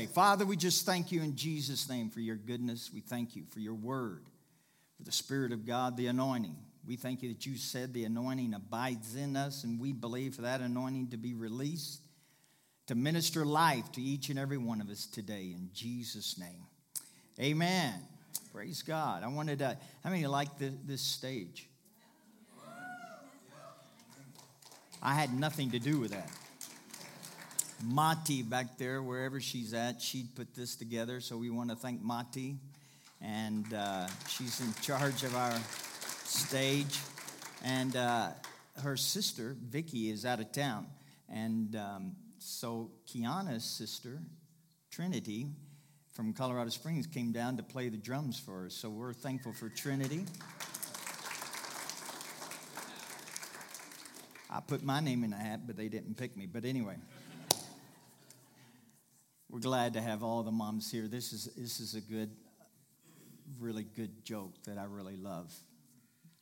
say. Father, we just thank you in Jesus' name for your goodness. We thank you for your word, for the Spirit of God, the anointing. We thank you that you said the anointing abides in us, and we believe for that anointing to be released to minister life to each and every one of us today in Jesus' name. Amen. Praise God. I wanted to, how many like the, this stage? I had nothing to do with that. Mati back there, wherever she's at, she put this together. So we want to thank Mati. And uh, she's in charge of our stage. And uh, her sister, Vicky, is out of town. And um, so Kiana's sister, Trinity, from Colorado Springs, came down to play the drums for us. So we're thankful for Trinity. I put my name in the hat, but they didn't pick me. But anyway, we're glad to have all the moms here. This is, this is a good, really good joke that I really love.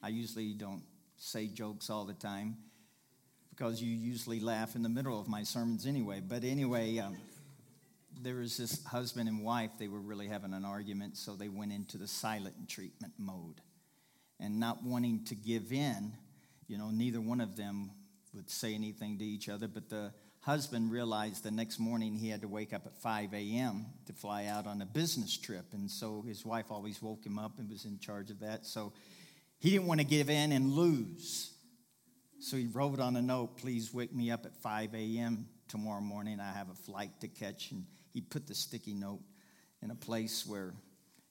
I usually don't say jokes all the time because you usually laugh in the middle of my sermons anyway. But anyway, um, there was this husband and wife, they were really having an argument, so they went into the silent treatment mode. And not wanting to give in, you know, neither one of them would say anything to each other, but the husband realized the next morning he had to wake up at 5 a.m. to fly out on a business trip. And so his wife always woke him up and was in charge of that. So he didn't want to give in and lose. So he wrote on a note, Please wake me up at 5 a.m. tomorrow morning. I have a flight to catch. And he put the sticky note in a place where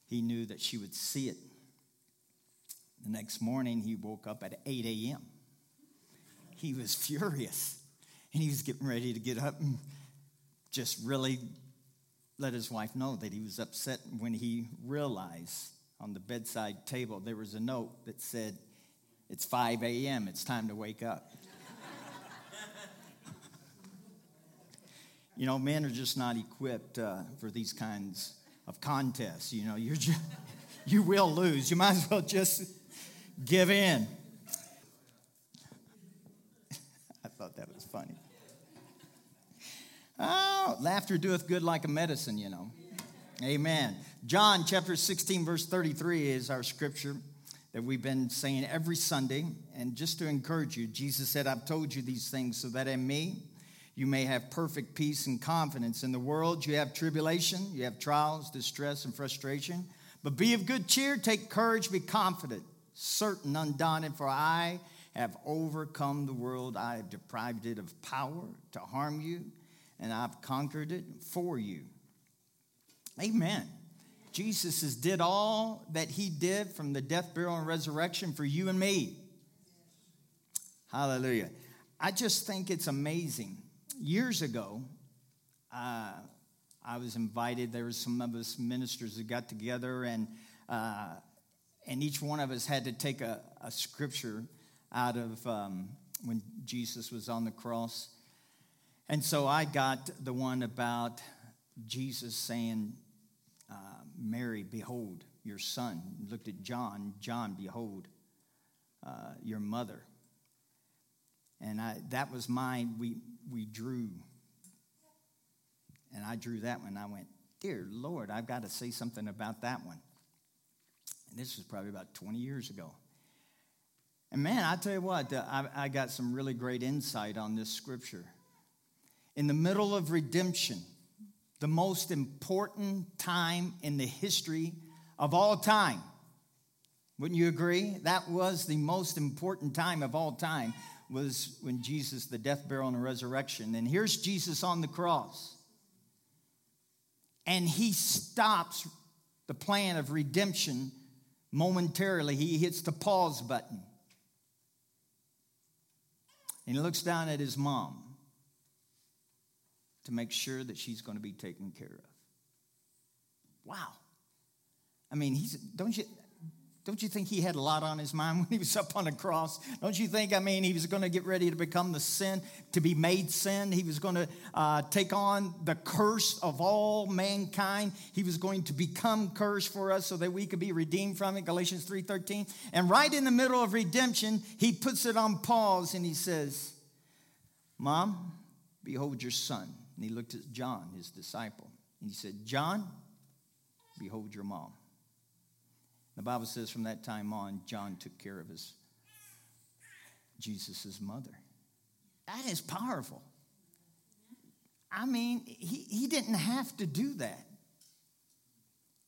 he knew that she would see it. The next morning, he woke up at 8 a.m he was furious. And he was getting ready to get up and just really let his wife know that he was upset when he realized on the bedside table there was a note that said, It's 5 a.m., it's time to wake up. you know, men are just not equipped uh, for these kinds of contests. You know, you're just, you will lose. You might as well just give in. thought that was funny. Oh, laughter doeth good like a medicine, you know. Amen. John chapter 16, verse 33 is our scripture that we've been saying every Sunday. And just to encourage you, Jesus said, I've told you these things so that in me you may have perfect peace and confidence. In the world you have tribulation, you have trials, distress, and frustration. But be of good cheer, take courage, be confident, certain, undaunted, for I have overcome the world. I have deprived it of power to harm you, and I've conquered it for you. Amen. Jesus has did all that he did from the death, burial, and resurrection for you and me. Hallelujah. I just think it's amazing. Years ago, uh, I was invited. There were some of us ministers that got together, and uh, and each one of us had to take a, a scripture out of um, when Jesus was on the cross. And so I got the one about Jesus saying, uh, Mary, behold your son. Looked at John, John, behold uh, your mother. And I, that was mine. We, we drew. And I drew that one. I went, Dear Lord, I've got to say something about that one. And this was probably about 20 years ago. And man, I tell you what, I, I got some really great insight on this scripture. In the middle of redemption, the most important time in the history of all time. Wouldn't you agree? That was the most important time of all time was when Jesus, the death, burial, and resurrection. And here's Jesus on the cross. And he stops the plan of redemption momentarily. He hits the pause button. And he looks down at his mom to make sure that she's going to be taken care of. Wow. I mean, he's, don't you, don't you think he had a lot on his mind when he was up on the cross? Don't you think, I mean, he was going to get ready to become the sin, to be made sin? He was going to uh, take on the curse of all mankind. He was going to become cursed for us so that we could be redeemed from it, Galatians 3.13. And right in the middle of redemption, he puts it on pause and he says, Mom, behold your son. And he looked at John, his disciple. And he said, John, behold your mom. The Bible says from that time on, John took care of his Jesus' mother. That is powerful. I mean, he, he didn't have to do that.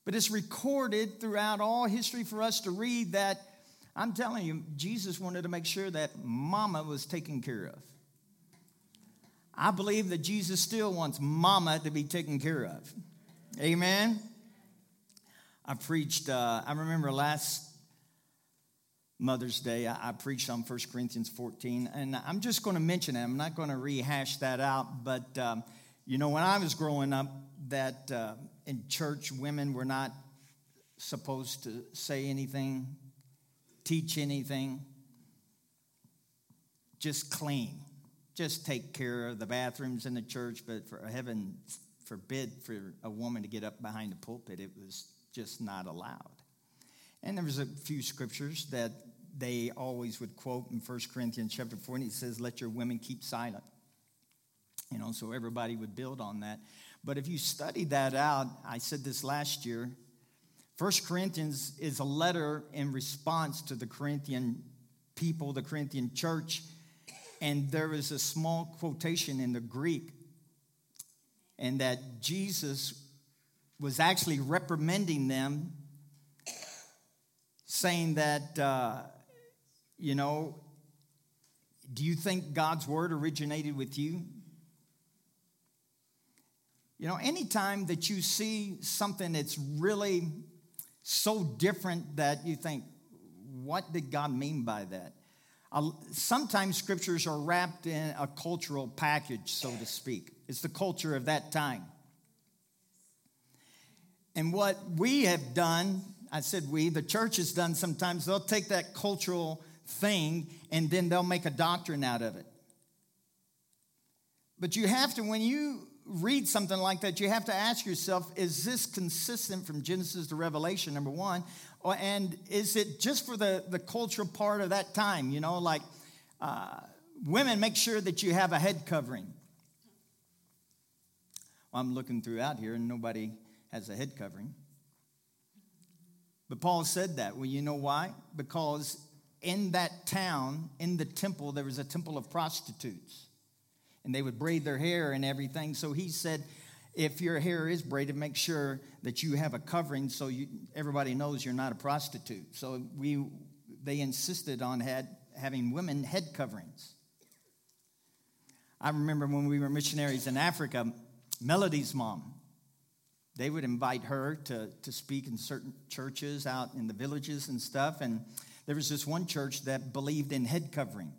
But it's recorded throughout all history for us to read that I'm telling you, Jesus wanted to make sure that mama was taken care of. I believe that Jesus still wants mama to be taken care of. Amen. I preached, uh, I remember last Mother's Day, I, I, preached on 1 Corinthians 14, and I'm just going to mention it. I'm not going to rehash that out, but um, you know, when I was growing up, that uh, in church, women were not supposed to say anything, teach anything, just clean, just take care of the bathrooms in the church, but for heaven forbid for a woman to get up behind the pulpit, it was just not allowed. And there was a few scriptures that they always would quote in 1 Corinthians chapter 4, and it says, Let your women keep silent. You know, so everybody would build on that. But if you study that out, I said this last year, 1 Corinthians is a letter in response to the Corinthian people, the Corinthian church. And there is a small quotation in the Greek, and that Jesus was actually reprimanding them, saying that, uh, you know, do you think God's word originated with you? You know, anytime that you see something that's really so different that you think, what did God mean by that? Sometimes scriptures are wrapped in a cultural package, so to speak. It's the culture of that time. And what we have done, I said we, the church has done sometimes, they'll take that cultural thing and then they'll make a doctrine out of it. But you have to, when you read something like that, you have to ask yourself is this consistent from Genesis to Revelation, number one? And is it just for the, the cultural part of that time? You know, like uh, women, make sure that you have a head covering. Well, I'm looking throughout here and nobody has a head covering. But Paul said that. Well, you know why? Because in that town, in the temple, there was a temple of prostitutes and they would braid their hair and everything. So he said, if your hair is braided, make sure that you have a covering so you, everybody knows you're not a prostitute. So we, they insisted on had, having women head coverings. I remember when we were missionaries in Africa, Melody's mom, they would invite her to, to speak in certain churches out in the villages and stuff. And there was this one church that believed in head covering.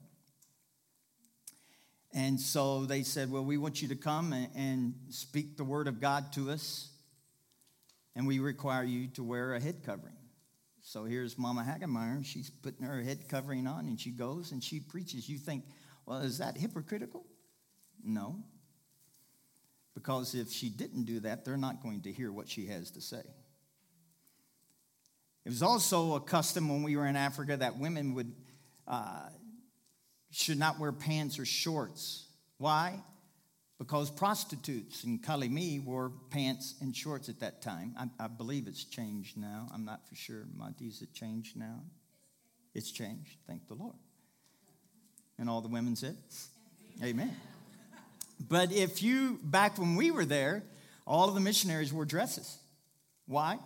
And so they said, Well, we want you to come and speak the word of God to us, and we require you to wear a head covering. So here's Mama Hagemeyer. She's putting her head covering on, and she goes and she preaches. You think, Well, is that hypocritical? No. Because if she didn't do that, they're not going to hear what she has to say. It was also a custom when we were in Africa that women would uh, should not wear pants or shorts. Why? Because prostitutes in Kalimi wore pants and shorts at that time. I, I believe it's changed now. I'm not for sure. Monty, is it changed now? It's changed. Thank the Lord. And all the women said, Amen. But if you, back when we were there, all of the missionaries wore dresses. Why?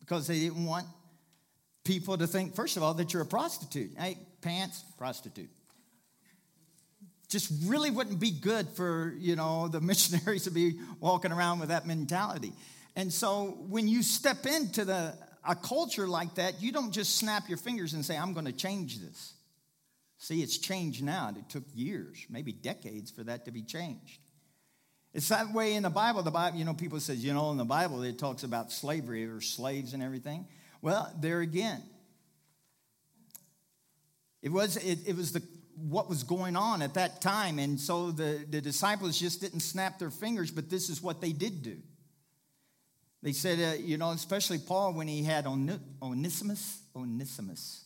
Because they didn't want people to think, first of all, that you're a prostitute. Hey, pants, prostitute just really wouldn't be good for, you know, the missionaries to be walking around with that mentality. And so when you step into the a culture like that, you don't just snap your fingers and say, I'm going to change this. See, it's changed now. And It took years, maybe decades for that to be changed. It's that way in the Bible. The Bible, you know, people says, you know, in the Bible it talks about slavery or slaves and everything. Well, there again, it was it, it was the what was going on at that time. And so the, the disciples just didn't snap their fingers, but this is what they did do. They said, uh, you know, especially Paul when he had Onesimus, Onesimus.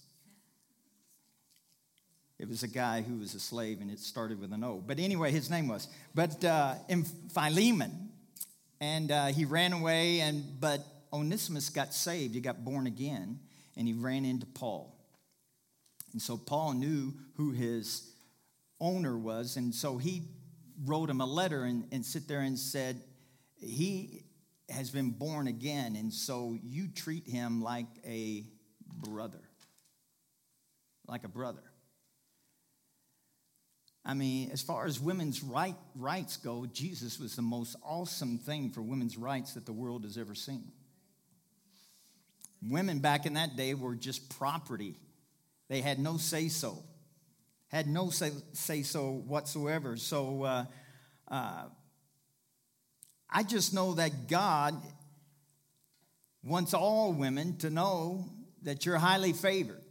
It was a guy who was a slave and it started with an O. But anyway, his name was. But uh, in Philemon, and uh, he ran away. And but Onesimus got saved. He got born again, and he ran into Paul. And so Paul knew who his owner was, and so he wrote him a letter and, and sit there and said, he has been born again, and so you treat him like a brother. Like a brother. I mean, as far as women's right, rights go, Jesus was the most awesome thing for women's rights that the world has ever seen. Women back in that day were just property, they had no say so, had no say so whatsoever. So, uh, uh, I just know that God wants all women to know that you're highly favored.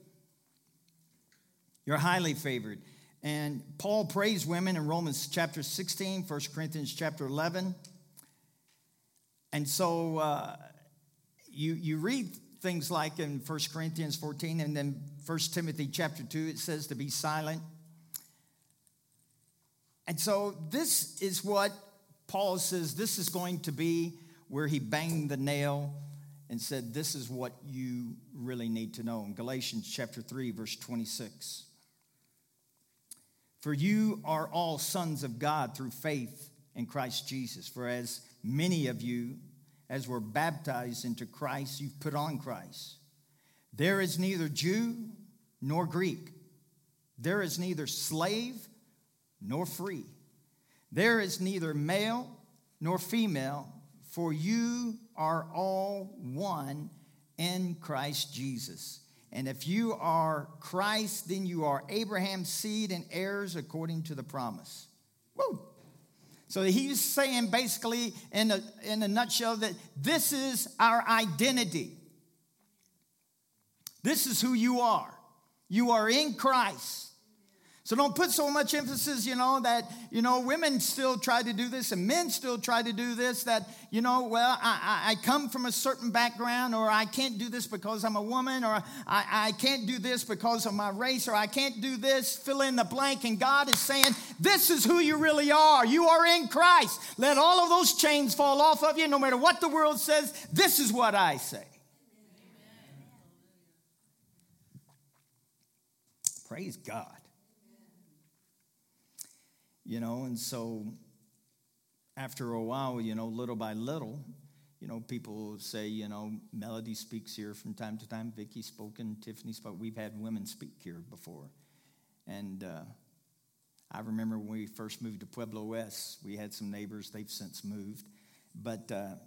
You're highly favored. And Paul praised women in Romans chapter 16, 1 Corinthians chapter 11. And so uh, you, you read things like in 1 Corinthians 14 and then 1 Timothy chapter 2, it says to be silent. And so this is what Paul says this is going to be where he banged the nail and said, This is what you really need to know. In Galatians chapter 3, verse 26. For you are all sons of God through faith in Christ Jesus. For as many of you as we're baptized into Christ, you've put on Christ. There is neither Jew nor Greek. There is neither slave nor free there is neither male nor female, for you are all one in Christ Jesus. And if you are Christ, then you are Abraham's seed and heirs according to the promise. Woo! So he's saying basically, in a, in a nutshell, that this is our identity. This is who you are. You are in Christ. So don't put so much emphasis, you know, that, you know, women still try to do this and men still try to do this, that, you know, well, I, I come from a certain background, or I can't do this because I'm a woman, or I, I can't do this because of my race, or I can't do this, fill in the blank. And God is saying, this is who you really are. You are in Christ. Let all of those chains fall off of you, no matter what the world says. This is what I say. Praise God. You know, and so after a while, you know, little by little, you know, people say, you know, Melody speaks here from time to time. Vicky's spoken, Tiffany spoke. We've had women speak here before. And uh, I remember when we first moved to Pueblo West, we had some neighbors, they've since moved. But uh,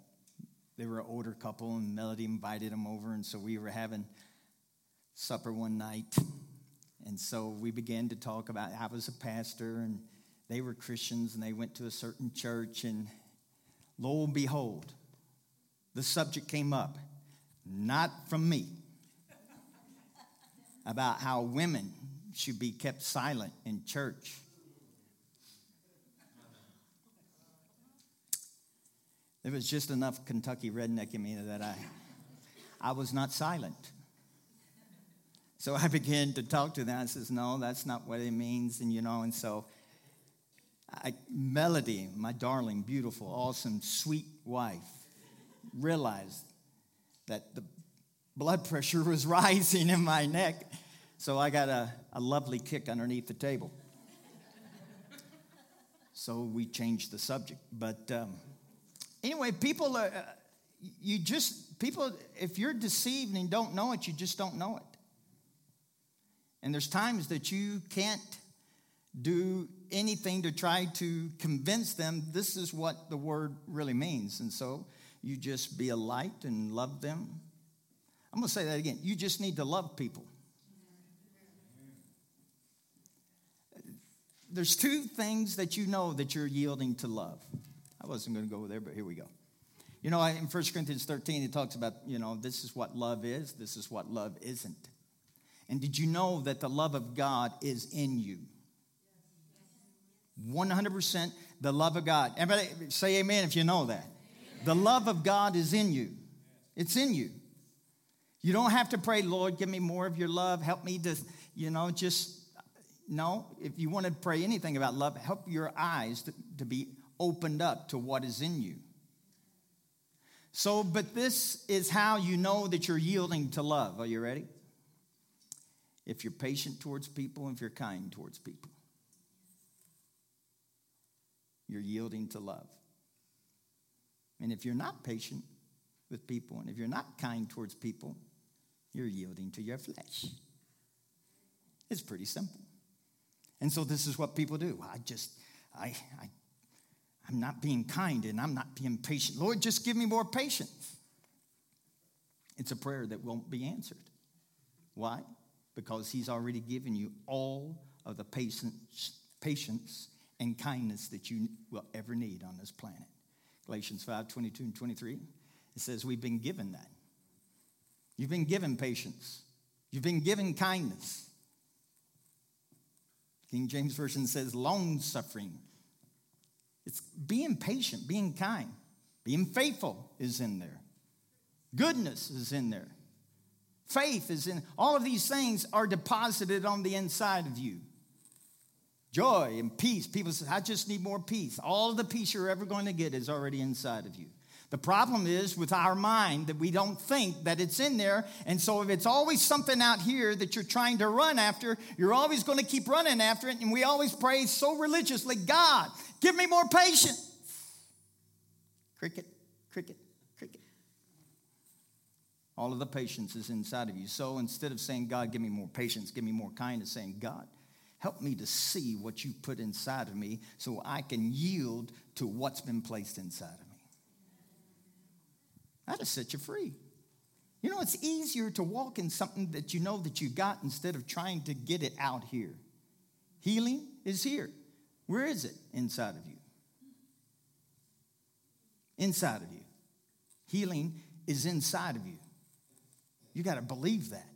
they were an older couple, and Melody invited them over. And so we were having supper one night. And so we began to talk about, I was a pastor, and they were Christians and they went to a certain church, and lo and behold, the subject came up, not from me, about how women should be kept silent in church. There was just enough Kentucky redneck in me that I, I was not silent. So I began to talk to them. I says, "No, that's not what it means," and you know, and so I, Melody, my darling, beautiful, awesome, sweet wife, realized that the blood pressure was rising in my neck. So I got a, a lovely kick underneath the table. so we changed the subject. But um, anyway, people, uh, you just, people, if you're deceived and don't know it, you just don't know it. And there's times that you can't do anything to try to convince them this is what the word really means. And so you just be a light and love them. I'm going to say that again. You just need to love people. There's two things that you know that you're yielding to love. I wasn't going to go there, but here we go. You know, in 1 Corinthians 13, it talks about, you know, this is what love is, this is what love isn't. And did you know that the love of God is in you? 100% the love of God. Everybody say amen if you know that. Amen. The love of God is in you. It's in you. You don't have to pray, Lord, give me more of your love. Help me to, you know, just, no. If you want to pray anything about love, help your eyes to, to be opened up to what is in you. So, but this is how you know that you're yielding to love. Are you ready? If you're patient towards people, if you're kind towards people, you're yielding to love. And if you're not patient with people, and if you're not kind towards people, you're yielding to your flesh. It's pretty simple. And so this is what people do. I just, I, I, I'm not being kind and I'm not being patient. Lord, just give me more patience. It's a prayer that won't be answered. Why? Because He's already given you all of the patience, patience and kindness that you will ever need on this planet. Galatians 5 22 and 23, it says, We've been given that. You've been given patience, you've been given kindness. King James Version says long suffering. It's being patient, being kind, being faithful is in there. Goodness is in there. Faith is in all of these things are deposited on the inside of you. Joy and peace. People say, I just need more peace. All the peace you're ever going to get is already inside of you. The problem is with our mind that we don't think that it's in there. And so if it's always something out here that you're trying to run after, you're always going to keep running after it. And we always pray so religiously God, give me more patience. Cricket, cricket, cricket. All of the patience is inside of you. So instead of saying, God, give me more patience, give me more kindness, saying, God, help me to see what you put inside of me so I can yield to what's been placed inside of me. That'll set you free. You know, it's easier to walk in something that you know that you got instead of trying to get it out here. Healing is here. Where is it? Inside of you. Inside of you. Healing is inside of you. You got to believe that.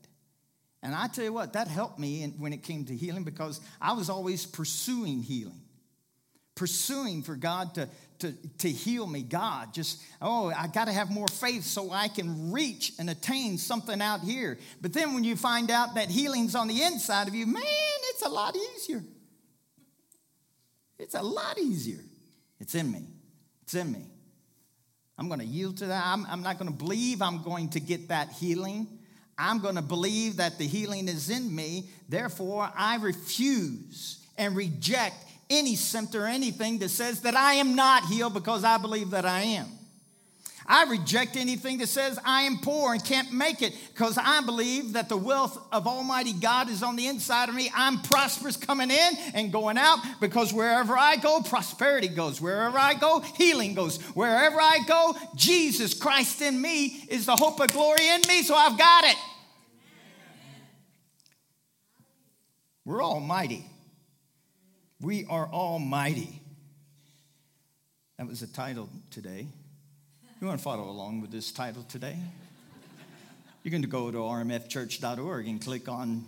And I tell you what, that helped me when it came to healing because I was always pursuing healing, pursuing for God to, to, to heal me. God, just, oh, I got to have more faith so I can reach and attain something out here. But then when you find out that healing's on the inside of you, man, it's a lot easier. It's a lot easier. It's in me. It's in me. I'm going to yield to that. I'm, I'm not going to believe I'm going to get that healing. I'm going to believe that the healing is in me. Therefore, I refuse and reject any symptom or anything that says that I am not healed because I believe that I am. I reject anything that says I am poor and can't make it because I believe that the wealth of Almighty God is on the inside of me. I'm prosperous coming in and going out because wherever I go, prosperity goes. Wherever I go, healing goes. Wherever I go, Jesus Christ in me is the hope of glory in me, so I've got it. We're almighty. We are almighty. That was the title today. You want to follow along with this title today? You're going to go to rmfchurch.org and click on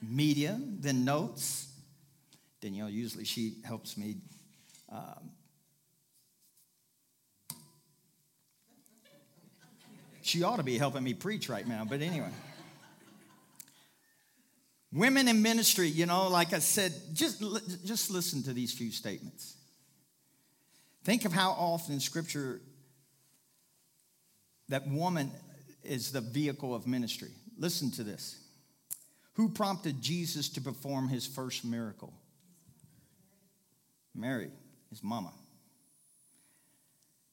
media, then notes. Danielle usually she helps me. Um, she ought to be helping me preach right now, but anyway. Women in ministry, you know, like I said, just, just listen to these few statements. Think of how often in Scripture that woman is the vehicle of ministry. Listen to this. Who prompted Jesus to perform his first miracle? Mary, his mama.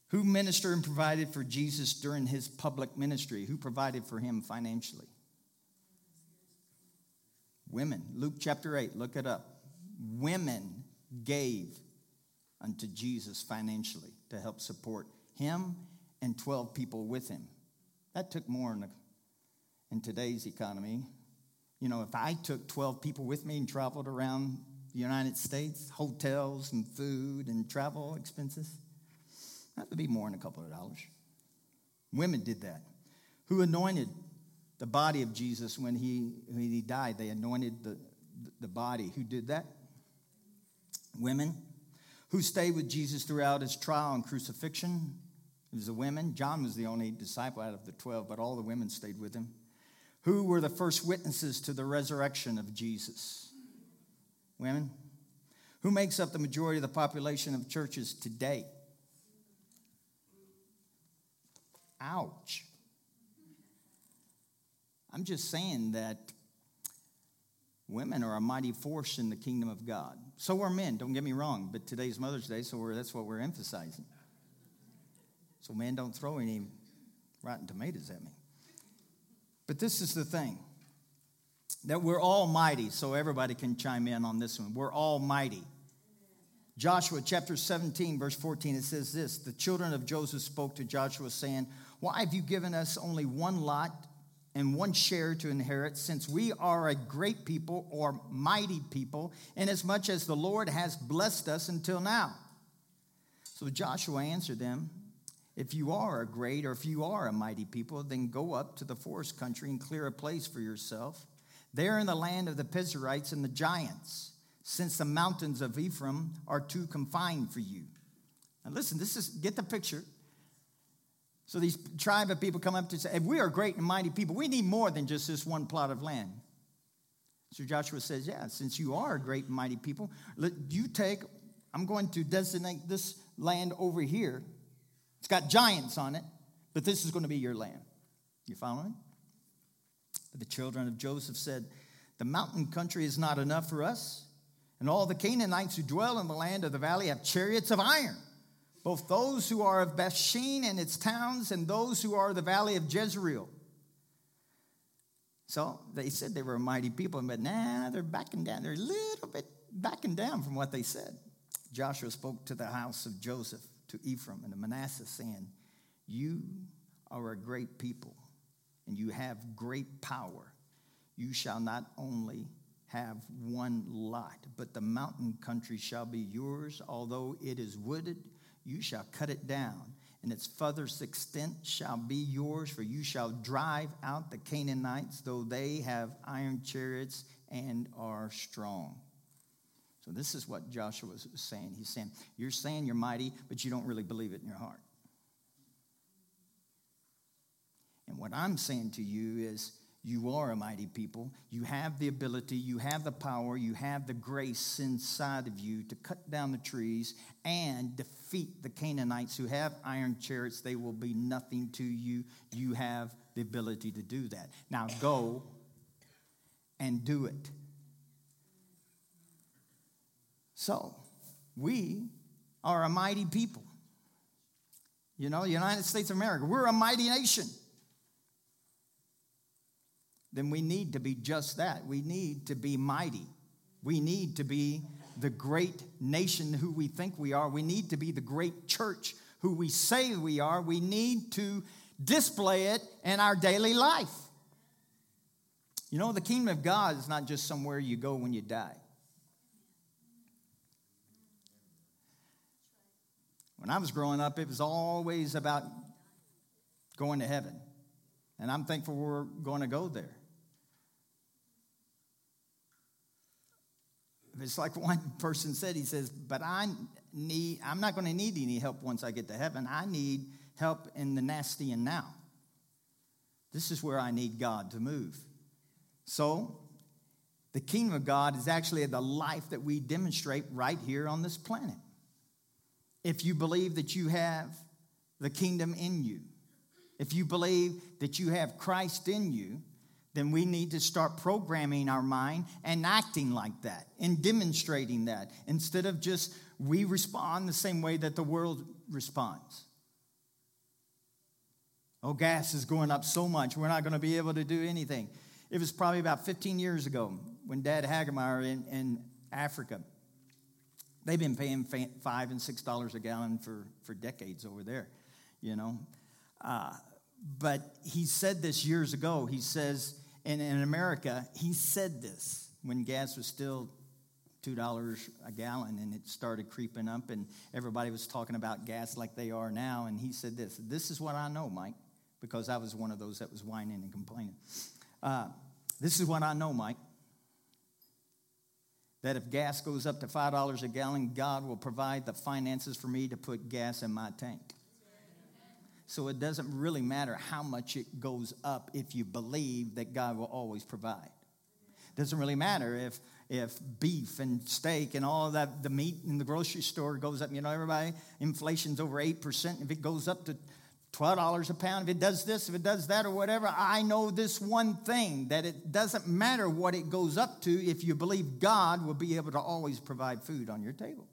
Who ministered and provided for Jesus during his public ministry? Who provided for him financially? Women, Luke chapter 8, look it up. Women gave unto Jesus financially to help support him and 12 people with him. That took more in, the, in today's economy. You know, if I took 12 people with me and traveled around the United States, hotels and food and travel expenses, that would be more than a couple of dollars. Women did that. Who anointed the body of Jesus when he, when he died. They anointed the, the body. Who did that? Women. Who stayed with Jesus throughout his trial and crucifixion? It was the women. John was the only disciple out of the 12, but all the women stayed with him. Who were the first witnesses to the resurrection of Jesus? Women. Who makes up the majority of the population of churches today? Ouch. I'm just saying that women are a mighty force in the kingdom of God. So are men, don't get me wrong, but today's Mother's Day, so that's what we're emphasizing. So, men, don't throw any rotten tomatoes at me. But this is the thing that we're all mighty, so everybody can chime in on this one. We're all mighty. Joshua chapter 17, verse 14, it says this The children of Joseph spoke to Joshua, saying, Why have you given us only one lot and one share to inherit, since we are a great people or mighty people, inasmuch as the Lord has blessed us until now? So Joshua answered them, if you are a great or if you are a mighty people, then go up to the forest country and clear a place for yourself. There in the land of the Perizzites and the giants, since the mountains of Ephraim are too confined for you. Now listen, this is get the picture. So these tribe of people come up to say, if we are great and mighty people, we need more than just this one plot of land. So Joshua says, Yeah, since you are a great and mighty people, let you take, I'm going to designate this land over here it's got giants on it, but this is going to be your land. You following? But The children of Joseph said, The mountain country is not enough for us, and all the Canaanites who dwell in the land of the valley have chariots of iron, both those who are of Bethshean and its towns, and those who are the valley of Jezreel. So they said they were a mighty people, but now they're backing down. They're a little bit backing down from what they said. Joshua spoke to the house of Joseph to Ephraim and to Manasseh, saying, You are a great people, and you have great power. You shall not only have one lot, but the mountain country shall be yours. Although it is wooded, you shall cut it down, and its furthest extent shall be yours, for you shall drive out the Canaanites, though they have iron chariots and are strong. So, this is what Joshua was saying. He's saying, You're saying you're mighty, but you don't really believe it in your heart. And what I'm saying to you is, you are a mighty people. You have the ability, you have the power, you have the grace inside of you to cut down the trees and defeat the Canaanites who have iron chariots. They will be nothing to you. You have the ability to do that. Now go and do it. So, we are a mighty people. You know, the United States of America, we're a mighty nation. Then we need to be just that. We need to be mighty. We need to be the great nation who we think we are. We need to be the great church who we say we are. We need to display it in our daily life. You know, the kingdom of God is not just somewhere you go when you die. When I was growing up, it was always about going to heaven. And I'm thankful we're going to go there. It's like one person said, he says, but I need, I'm not going to need any help once I get to heaven. I need help in the nasty and now. This is where I need God to move. So, the kingdom of God is actually the life that we demonstrate right here on this planet if you believe that you have the kingdom in you, if you believe that you have Christ in you, then we need to start programming our mind and acting like that and demonstrating that instead of just we respond the same way that the world responds. Oh, gas is going up so much, we're not going to be able to do anything. It was probably about 15 years ago when Dad Hagemeyer in, in Africa They've been paying five and six dollars a gallon for, for decades over there, you know. Uh, but he said this years ago. He says, and in America, he said this when gas was still two dollars a gallon and it started creeping up and everybody was talking about gas like they are now and he said this this is what i know mike because i was one of those that was whining and complaining uh, this is what i know mike that if gas goes up to $5 a gallon, God will provide the finances for me to put gas in my tank. So it doesn't really matter how much it goes up if you believe that God will always provide. Doesn't really matter if if beef and steak and all that the meat in the grocery store goes up. You know, everybody inflation's over eight percent. If it goes up to $12 a pound, if it does this, if it does that, or whatever, I know this one thing that it doesn't matter what it goes up to if you believe God will be able to always provide food on your table.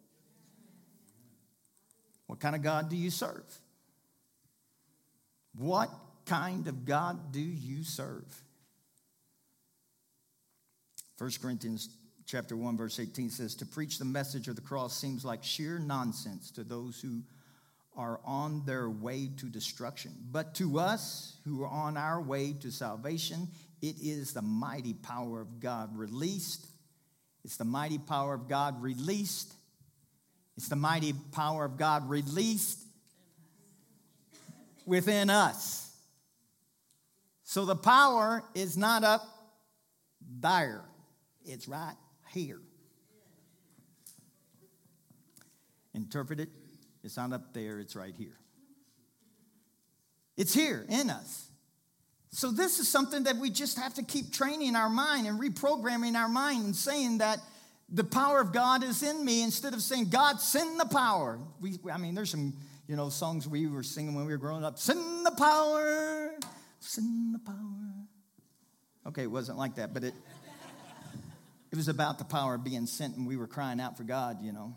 What kind of God do you serve? What kind of God do you serve? 1 Corinthians chapter 1 verse 18 says to preach the message of the cross seems like sheer nonsense to those who are on their way to destruction. But to us who are on our way to salvation it is the mighty power of God released. It's the mighty power of God released. It's the mighty power of God released within us so the power is not up there it's right here. Interpret it. It's not up there, it's right here. It's here in us. So, this is something that we just have to keep training our mind and reprogramming our mind and saying that the power of God is in me instead of saying, God, send the power. We, I mean, there's some, you know, songs we were singing when we were growing up send the power, send the power. Okay, it wasn't like that, but it. It was about the power of being sent, and we were crying out for God, you know.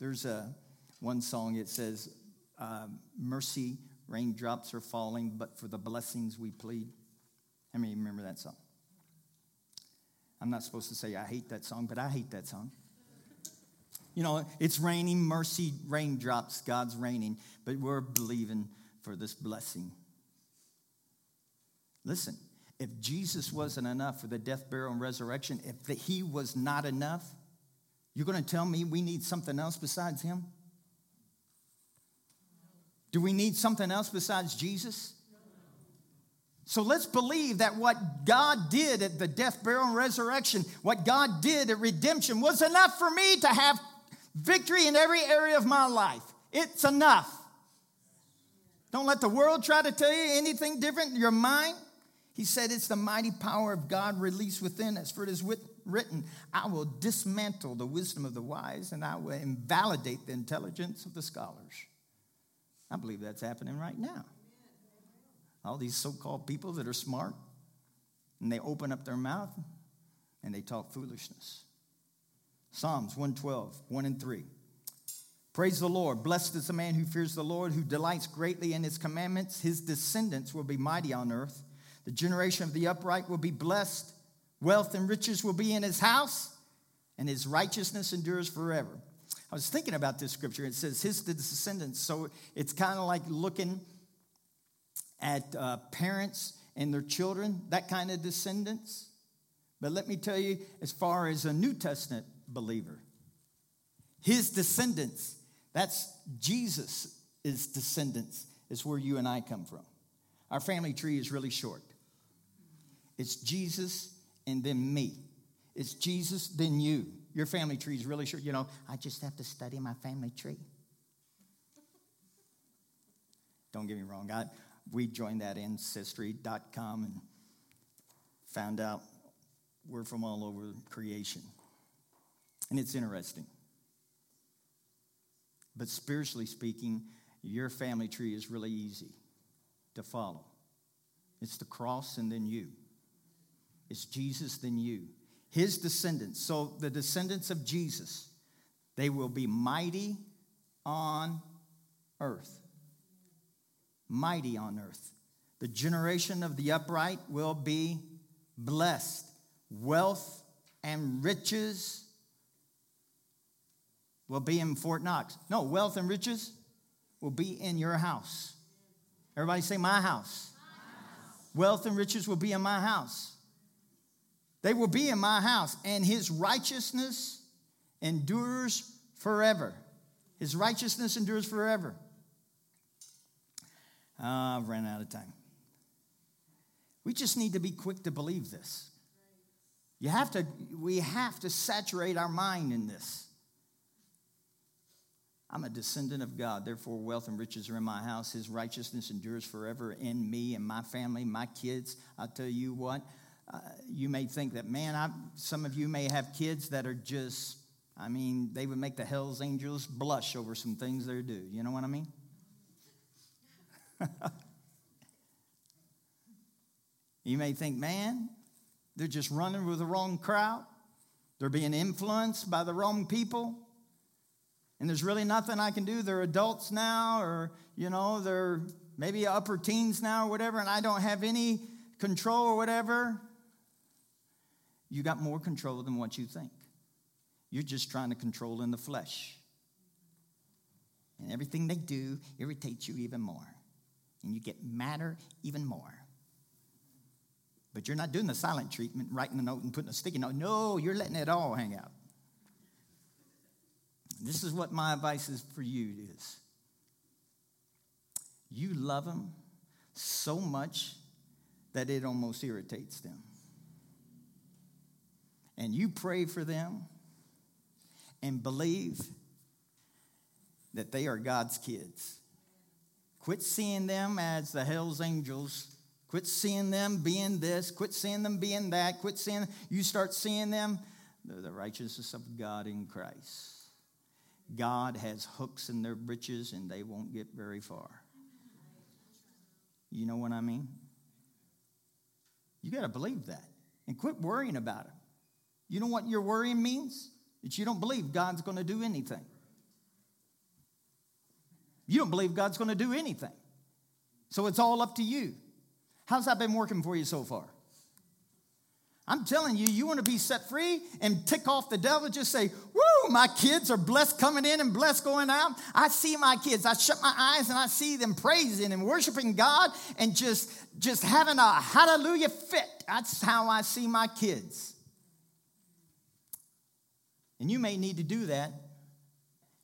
There's a, one song, it says, uh, Mercy, raindrops are falling, but for the blessings we plead. How many remember that song? I'm not supposed to say I hate that song, but I hate that song. You know, it's raining, mercy, raindrops, God's raining, but we're believing for this blessing. Listen, if Jesus wasn't enough for the death, burial, and resurrection, if the, he was not enough, you're going to tell me we need something else besides him? Do we need something else besides Jesus? So let's believe that what God did at the death, burial, and resurrection, what God did at redemption, was enough for me to have victory in every area of my life. It's enough. Don't let the world try to tell you anything different your mind. He said, It's the mighty power of God released within us. For it is written, I will dismantle the wisdom of the wise and I will invalidate the intelligence of the scholars. I believe that's happening right now. All these so called people that are smart and they open up their mouth and they talk foolishness. Psalms 112, 1 and 3. Praise the Lord. Blessed is the man who fears the Lord, who delights greatly in his commandments. His descendants will be mighty on earth. The generation of the upright will be blessed. Wealth and riches will be in his house, and his righteousness endures forever. I was thinking about this scripture. It says his descendants. So it's kind of like looking at uh, parents and their children, that kind of descendants. But let me tell you, as far as a New Testament believer, his descendants, that's Jesus' descendants, is where you and I come from. Our family tree is really short. It's Jesus and then me. It's Jesus, then you. Your family tree is really short. You know, I just have to study my family tree. Don't get me wrong. I, we joined that ancestry.com and found out we're from all over creation. And it's interesting. But spiritually speaking, your family tree is really easy to follow. It's the cross and then you. It's Jesus then you. His descendants. So the descendants of Jesus, they will be mighty on earth. Mighty on earth. The generation of the upright will be blessed. Wealth and riches will be in Fort Knox. No, wealth and riches will be in your house. Everybody say, My house. My house. Wealth and riches will be in my house. They will be in my house, and his righteousness endures forever. His righteousness endures forever. Uh, I've ran out of time. We just need to be quick to believe this. You have to, we have to saturate our mind in this. I'm a descendant of God, therefore, wealth and riches are in my house. His righteousness endures forever in me and my family, my kids. I'll tell you what, uh, you may think that, man, I, some of you may have kids that are just, I mean, they would make the Hells Angels blush over some things they do. You know what I mean? you may think, man, they're just running with the wrong crowd. They're being influenced by the wrong people. And there's really nothing I can do. They're adults now, or, you know, they're maybe upper teens now or whatever, and I don't have any control or whatever. You got more control than what you think. You're just trying to control in the flesh. And everything they do irritates you even more. And you get madder even more. But you're not doing the silent treatment, writing a note and putting a sticky note. No, you're letting it all hang out. This is what my advice is for you is. You love them so much that it almost irritates them. And you pray for them and believe that they are God's kids. Quit seeing them as the hell's angels. Quit seeing them being this. Quit seeing them being that. Quit seeing you start seeing them they're the righteousness of God in Christ. God has hooks in their britches and they won't get very far. You know what I mean? You got to believe that and quit worrying about it. You know what your worrying means? That you don't believe God's going to do anything. You don't believe God's going to do anything. So it's all up to you. How's that been working for you so far? I'm telling you, you want to be set free and tick off the devil, just say, Woo, my kids are blessed coming in and blessed going out. I see my kids. I shut my eyes and I see them praising and worshiping God and just, just having a hallelujah fit. That's how I see my kids. And you may need to do that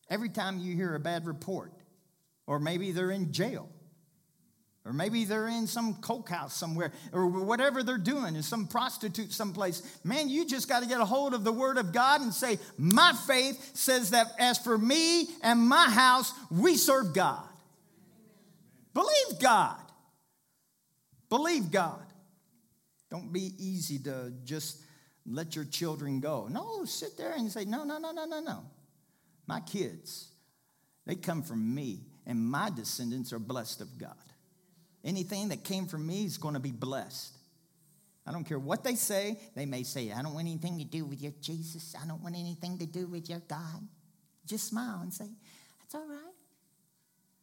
every time you hear a bad report, or maybe they're in jail, or maybe they're in some coke house somewhere, or whatever they're doing, in some prostitute someplace. Man, you just got to get a hold of the Word of God and say, My faith says that as for me and my house, we serve God. Believe God. Believe God. Don't be easy to just let your children go. No, sit there and say, no, no, no, no, no, no. My kids, they come from me, and my descendants are blessed of God. Anything that came from me is going to be blessed. I don't care what they say. They may say, I don't want anything to do with your Jesus. I don't want anything to do with your God. Just smile and say, That's all right.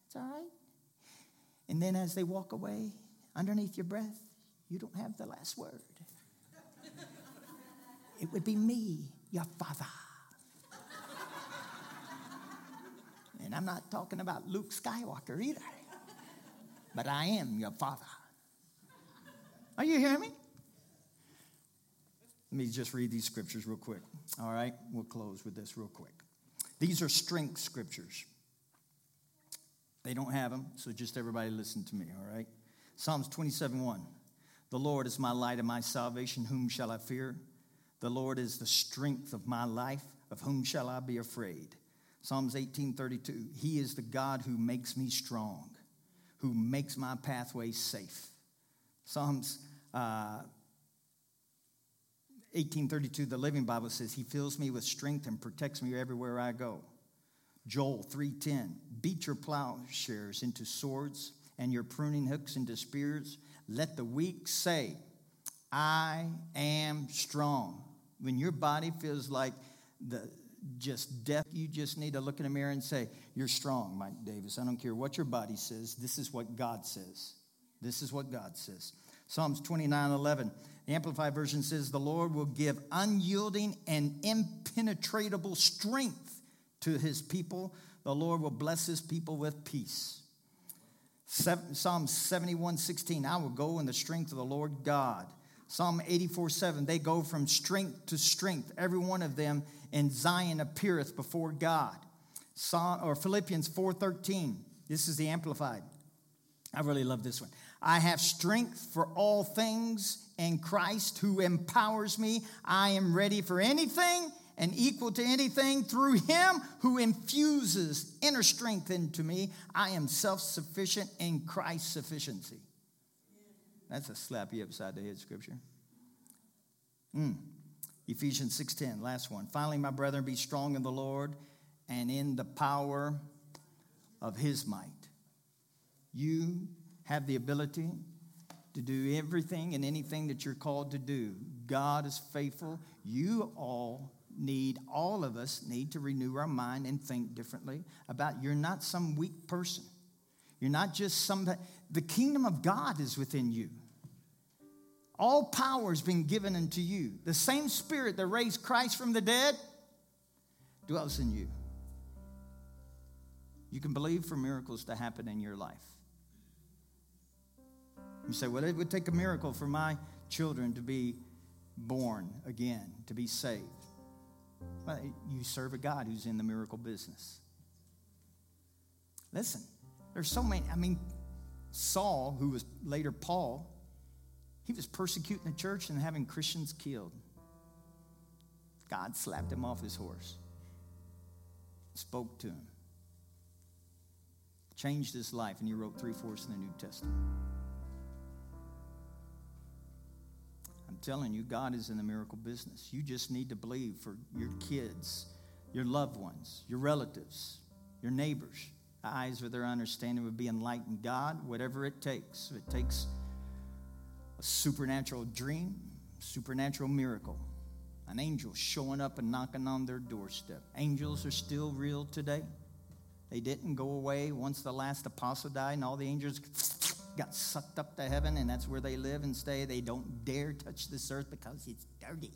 It's all right. And then as they walk away, underneath your breath, you don't have the last word. It would be me, your father. and I'm not talking about Luke Skywalker either, but I am your father. Are you hearing me? Let me just read these scriptures real quick. All right, we'll close with this real quick. These are strength scriptures. They don't have them, so just everybody listen to me, all right? Psalms 27 1. The Lord is my light and my salvation. Whom shall I fear? The Lord is the strength of my life. Of whom shall I be afraid? Psalms 18:32. He is the God who makes me strong, who makes my pathways safe. Psalms uh, 1832, the Living Bible says, He fills me with strength and protects me everywhere I go. Joel 3:10, beat your plowshares into swords and your pruning hooks into spears. Let the weak say, I am strong when your body feels like the just death, you just need to look in the mirror and say, You're strong, Mike Davis. I don't care what your body says. This is what God says. This is what God says. Psalms 29 11. The Amplified Version says, The Lord will give unyielding and impenetrable strength to his people. The Lord will bless his people with peace. Psalm 71 16. I will go in the strength of the Lord God. Psalm 84 7, they go from strength to strength, every one of them, and Zion appeareth before God. Psalm, or Philippians 4 13, this is the Amplified. I really love this one. I have strength for all things in Christ who empowers me. I am ready for anything and equal to anything through him who infuses inner strength into me. I am self sufficient in Christ's sufficiency. That's a slap you upside the head scripture. Mm. Ephesians 6:10, last one. Finally, my brethren, be strong in the Lord and in the power of his might. You have the ability to do everything and anything that you're called to do. God is faithful. You all need, all of us need to renew our mind and think differently about you're not some weak person. You're not just some, the kingdom of God is within you. All power has been given unto you. The same spirit that raised Christ from the dead dwells in you. You can believe for miracles to happen in your life. You say, well, it would take a miracle for my children to be born again, to be saved. Well, you serve a God who's in the miracle business. Listen, there's so many. I mean, Saul, who was later Paul, he was persecuting the church and having Christians killed. God slapped him off his horse, spoke to him, changed his life, and he wrote three fourths in the New Testament. I'm telling you, God is in the miracle business. You just need to believe for your kids, your loved ones, your relatives, your neighbors. Eyes of their understanding would be enlightened. God, whatever it takes, it takes a supernatural dream, supernatural miracle, an angel showing up and knocking on their doorstep. Angels are still real today. They didn't go away once the last apostle died and all the angels got sucked up to heaven, and that's where they live and stay. They don't dare touch this earth because it's dirty.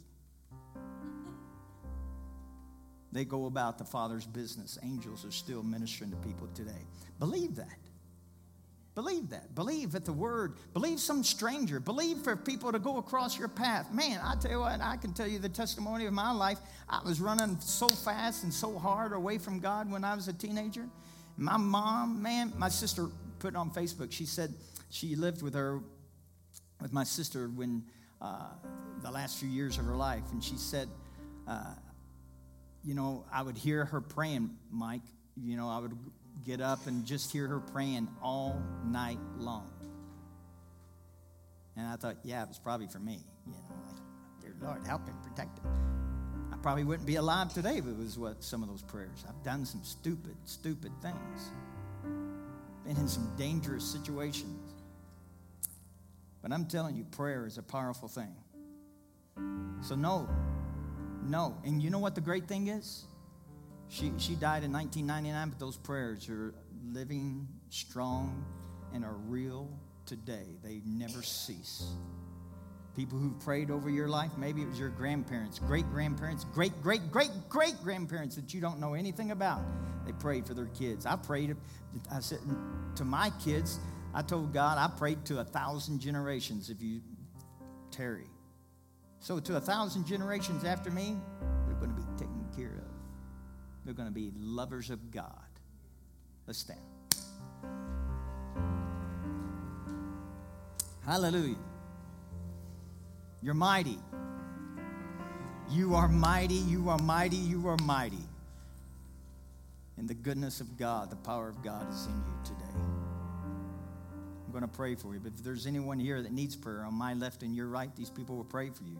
They go about the Father's business. Angels are still ministering to people today. Believe that. Believe that. Believe that the word, believe some stranger, believe for people to go across your path. Man, I tell you what, I can tell you the testimony of my life. I was running so fast and so hard away from God when I was a teenager. My mom, man, my sister put it on Facebook. She said she lived with her, with my sister when uh, the last few years of her life, and she said, uh, you know, I would hear her praying, Mike. You know, I would get up and just hear her praying all night long. And I thought, yeah, it was probably for me. You know, like, dear Lord, help him, protect him. I probably wouldn't be alive today if it was what some of those prayers. I've done some stupid, stupid things been in some dangerous situations. But I'm telling you, prayer is a powerful thing. So, no, no. And you know what the great thing is? She, she died in 1999, but those prayers are living strong and are real today. They never cease. People who prayed over your life, maybe it was your grandparents, great grandparents, great, great, great, great grandparents that you don't know anything about. They prayed for their kids. I prayed, I said to my kids, I told God, I prayed to a thousand generations if you tarry. So, to a thousand generations after me, they're going to be taken care of. They're going to be lovers of God. Let's stand. Hallelujah. You're mighty. You are mighty. You are mighty. You are mighty. And the goodness of God, the power of God is in you today. I'm going to pray for you. But if there's anyone here that needs prayer on my left and your right, these people will pray for you.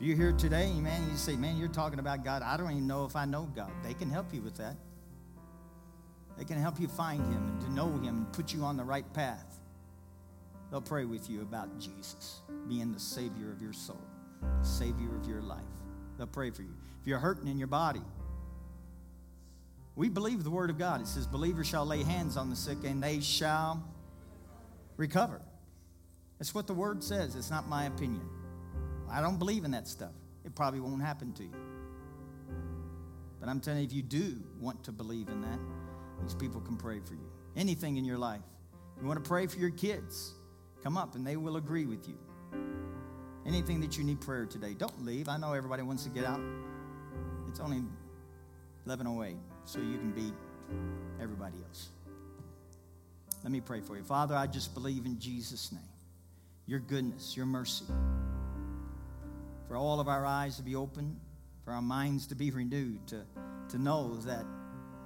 If you're here today, man, you say, man, you're talking about God. I don't even know if I know God. They can help you with that. They can help you find Him and to know Him and put you on the right path. They'll pray with you about Jesus being the Savior of your soul, the Savior of your life. They'll pray for you. If you're hurting in your body, we believe the word of God. It says, Believers shall lay hands on the sick and they shall recover. That's what the word says. It's not my opinion. I don't believe in that stuff. It probably won't happen to you. But I'm telling you, if you do want to believe in that, these people can pray for you. Anything in your life. You want to pray for your kids, come up and they will agree with you. Anything that you need prayer today, don't leave. I know everybody wants to get out. It's only 1108 so you can beat everybody else. Let me pray for you. Father, I just believe in Jesus' name, your goodness, your mercy, for all of our eyes to be open, for our minds to be renewed, to, to know that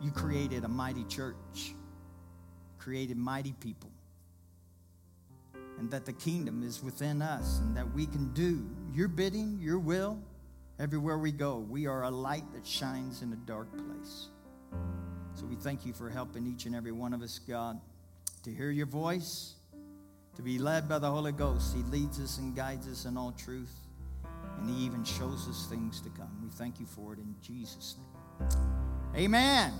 you created a mighty church, created mighty people, and that the kingdom is within us, and that we can do your bidding, your will, everywhere we go. We are a light that shines in a dark place. So we thank you for helping each and every one of us, God, to hear your voice, to be led by the Holy Ghost. He leads us and guides us in all truth, and He even shows us things to come. We thank you for it in Jesus' name. Amen.